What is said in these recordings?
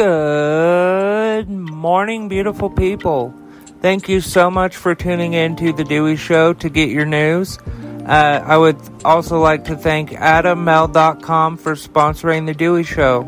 Good morning, beautiful people. Thank you so much for tuning in to The Dewey Show to get your news. Uh, I would also like to thank AdamMale.com for sponsoring The Dewey Show.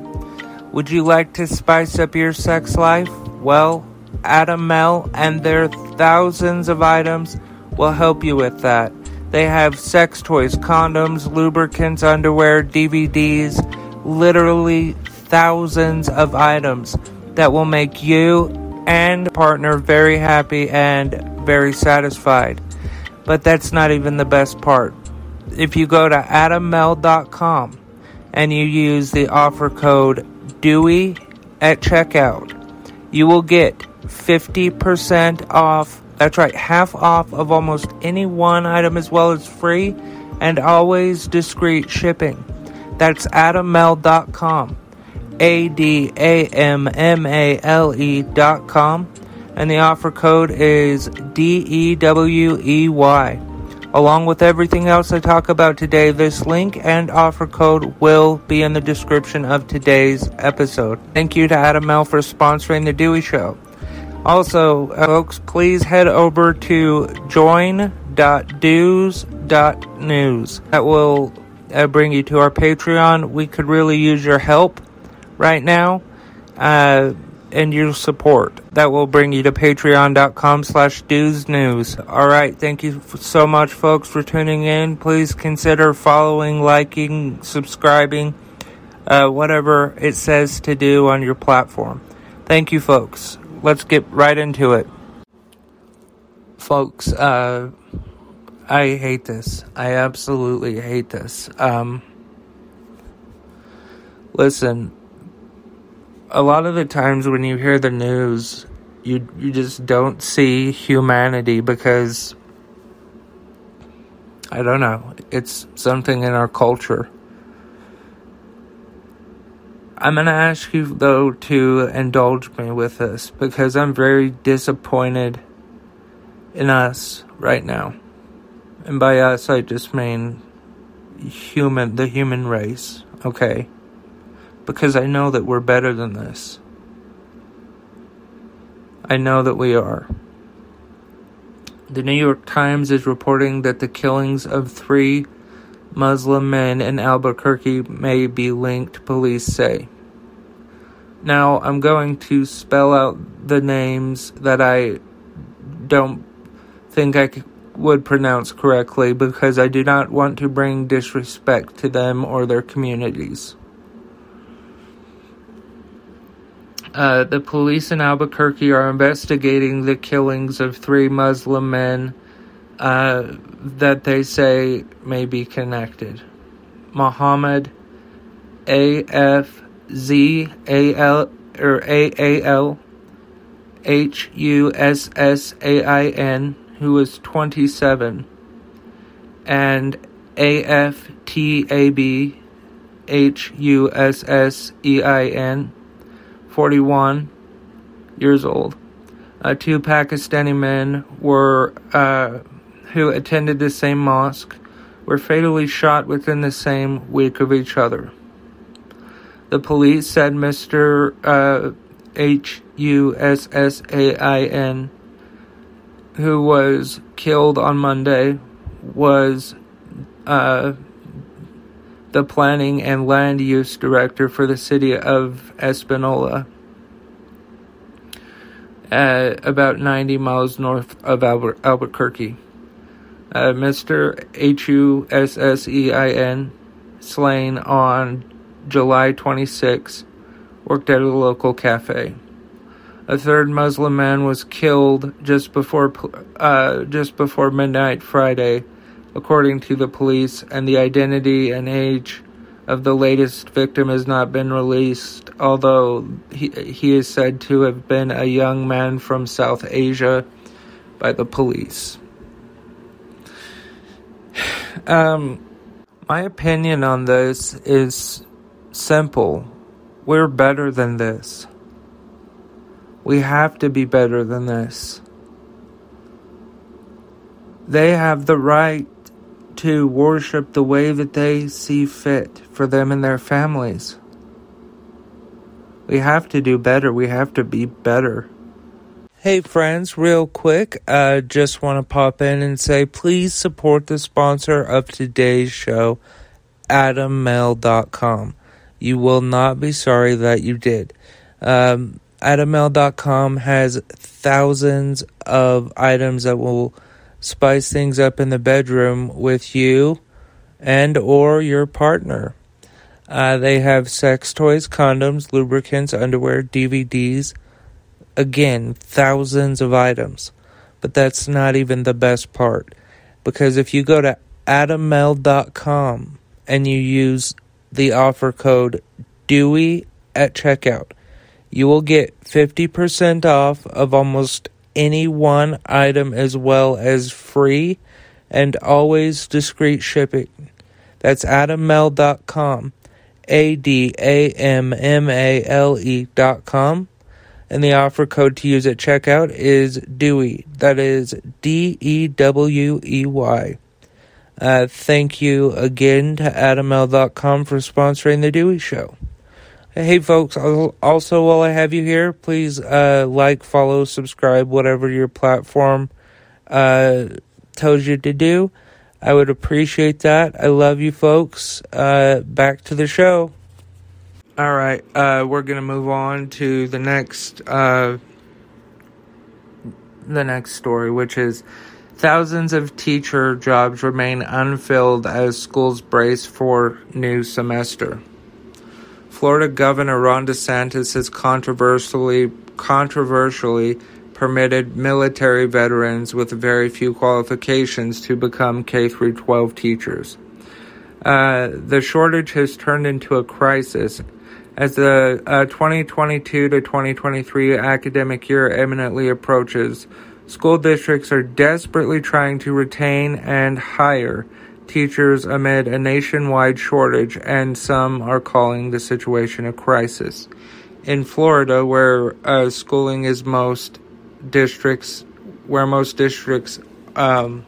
Would you like to spice up your sex life? Well, Adam Male and their thousands of items will help you with that. They have sex toys, condoms, lubricants, underwear, DVDs, literally thousands of items that will make you and partner very happy and very satisfied. But that's not even the best part. If you go to adammale.com and you use the offer code DEWEY at checkout, you will get 50% off. That's right, half off of almost any one item as well as free and always discreet shipping. That's adammale.com. A D A M M A L E dot com. And the offer code is D E W E Y. Along with everything else I talk about today, this link and offer code will be in the description of today's episode. Thank you to Adam Male for sponsoring The Dewey Show. Also, uh, folks, please head over to join.dews.news. That will uh, bring you to our Patreon. We could really use your help right now uh, and your support. That will bring you to patreon.com slash news. All right, thank you so much, folks, for tuning in. Please consider following, liking, subscribing, uh, whatever it says to do on your platform. Thank you, folks let's get right into it. Folks, uh, I hate this. I absolutely hate this. Um, listen, a lot of the times when you hear the news, you you just don't see humanity because I don't know. It's something in our culture. I'm going to ask you, though, to indulge me with this because I'm very disappointed in us right now. And by us, I just mean human, the human race, okay? Because I know that we're better than this. I know that we are. The New York Times is reporting that the killings of three Muslim men in Albuquerque may be linked, police say. Now, I'm going to spell out the names that I don't think I would pronounce correctly because I do not want to bring disrespect to them or their communities. Uh, the police in Albuquerque are investigating the killings of three Muslim men uh, that they say may be connected. Muhammad A.F. Z A L or A A L H U S S A I N, who was 27, and A F T A B H U S S E I N, 41 years old. Uh, two Pakistani men were uh, who attended the same mosque were fatally shot within the same week of each other. The police said Mr. Uh, H U S S A I N, who was killed on Monday, was uh, the planning and land use director for the city of Espanola, uh, about 90 miles north of Albu- Albuquerque. Uh, Mr. H U S S E I N, slain on July 26, worked at a local cafe. A third Muslim man was killed just before uh, just before midnight Friday, according to the police, and the identity and age of the latest victim has not been released, although he, he is said to have been a young man from South Asia by the police. Um, my opinion on this is simple. We're better than this. We have to be better than this. They have the right to worship the way that they see fit for them and their families. We have to do better. We have to be better. Hey friends, real quick, uh, just want to pop in and say please support the sponsor of today's show, AdamMale.com. You will not be sorry that you did. Um, AdamMale.com has thousands of items that will spice things up in the bedroom with you and or your partner. Uh, they have sex toys, condoms, lubricants, underwear, DVDs, again, thousands of items. But that's not even the best part. Because if you go to adammale.com and you use the offer code Dewey at checkout, you will get 50% off of almost any one item as well as free and always discreet shipping. That's adammale.com. A D A M M A L E dot com and the offer code to use at checkout is Dewey. That is D E W E Y. Uh, thank you again to AdamMale.com for sponsoring the Dewey Show. Hey, folks, also while I have you here, please uh, like, follow, subscribe, whatever your platform uh, tells you to do. I would appreciate that. I love you, folks. Uh, back to the show. All right, uh, we're gonna move on to the next uh, the next story, which is thousands of teacher jobs remain unfilled as schools brace for new semester. Florida Governor Ron DeSantis has controversially controversially permitted military veterans with very few qualifications to become K through 12 teachers. Uh, the shortage has turned into a crisis as the uh, 2022 to 2023 academic year imminently approaches, school districts are desperately trying to retain and hire teachers amid a nationwide shortage, and some are calling the situation a crisis. In Florida, where uh, schooling is most districts, where most districts um,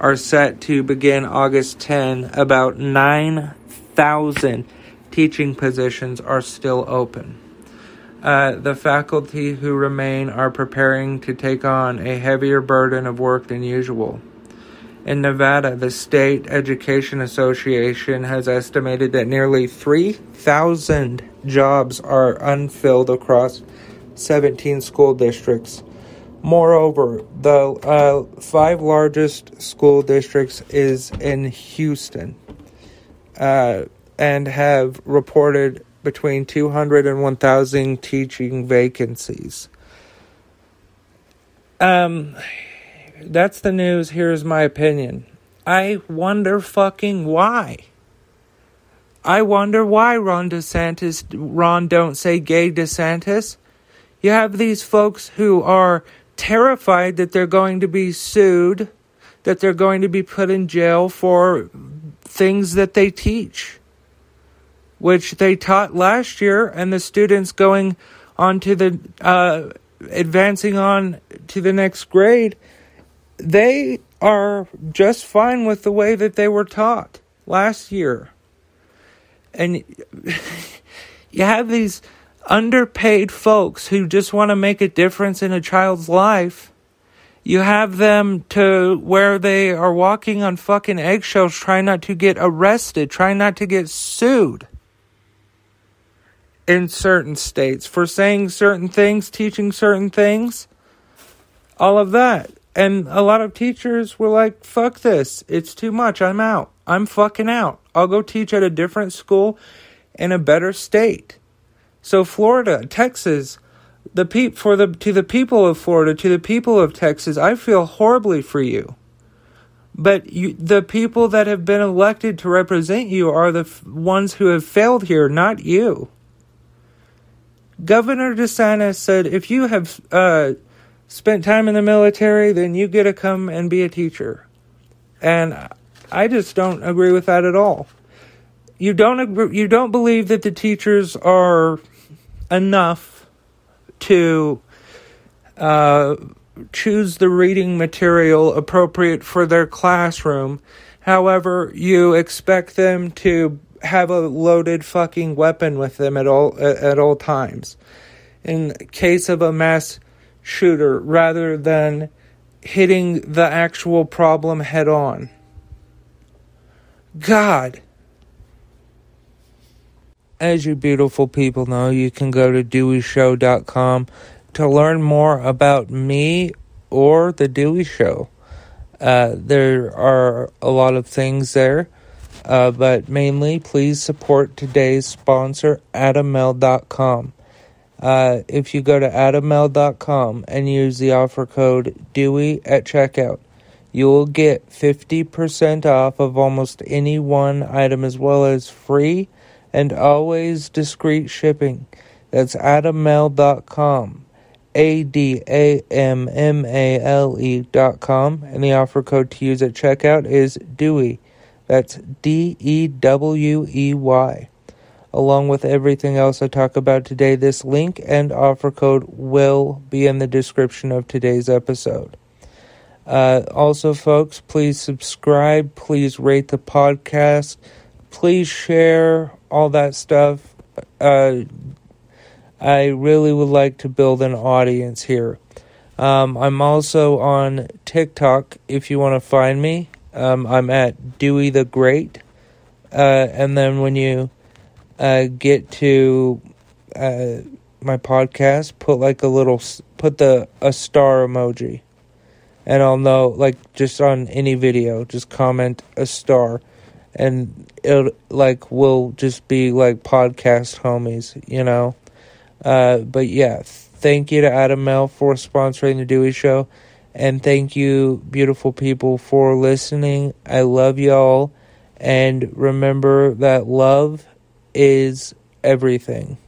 are set to begin August 10, about 9,000 teaching positions are still open. Uh, the faculty who remain are preparing to take on a heavier burden of work than usual. In Nevada, the State Education Association has estimated that nearly 3,000 jobs are unfilled across 17 school districts. Moreover, the uh, five largest school districts is in Houston. Uh, and have reported between 200 and 1,000 teaching vacancies. Um, that's the news. Here's my opinion. I wonder fucking why. I wonder why Ron DeSantis, Ron don't say gay DeSantis. You have these folks who are terrified that they're going to be sued, that they're going to be put in jail for things that they teach which they taught last year, and the students going on to the uh, advancing on to the next grade, they are just fine with the way that they were taught last year. And you have these underpaid folks who just want to make a difference in a child's life. You have them to where they are walking on fucking eggshells, trying not to get arrested, trying not to get sued in certain states for saying certain things, teaching certain things, all of that. And a lot of teachers were like, fuck this. It's too much. I'm out. I'm fucking out. I'll go teach at a different school in a better state. So Florida, Texas, the pe- for the to the people of Florida, to the people of Texas, I feel horribly for you. But you, the people that have been elected to represent you are the f- ones who have failed here, not you. Governor DeSantis said if you have uh, spent time in the military, then you get to come and be a teacher. And I just don't agree with that at all. You don't agree, you don't believe that the teachers are enough to uh, choose the reading material appropriate for their classroom. However, you expect them to have a loaded fucking weapon with them at all at all times. In case of a mass shooter, rather than hitting the actual problem head on. God. As you beautiful people know, you can go to deweyshow.com to learn more about me or The Dewey Show. Uh, there are a lot of things there, uh, but mainly please support today's sponsor, AdamMale.com. Uh, if you go to AdamMale.com and use the offer code Dewey at checkout, you will get 50% off of almost any one item as well as free and always discreet shipping. That's AdamMale.com. A D A M M A L E dot com, and the offer code to use at checkout is Dewey. That's D E W E Y. Along with everything else I talk about today, this link and offer code will be in the description of today's episode. Uh, also, folks, please subscribe, please rate the podcast, please share all that stuff. Uh, I really would like to build an audience here. Um, I'm also on TikTok if you want to find me. Um, I'm at Dewey the Great. Uh, and then when you uh, get to uh, my podcast, put like a little, put the a star emoji. And I'll know, like, just on any video, just comment a star. And it like will just be like podcast homies, you know. Uh, but yeah, thank you to Adam Male for sponsoring the Dewey Show. And thank you, beautiful people, for listening. I love y'all. And remember that love is everything.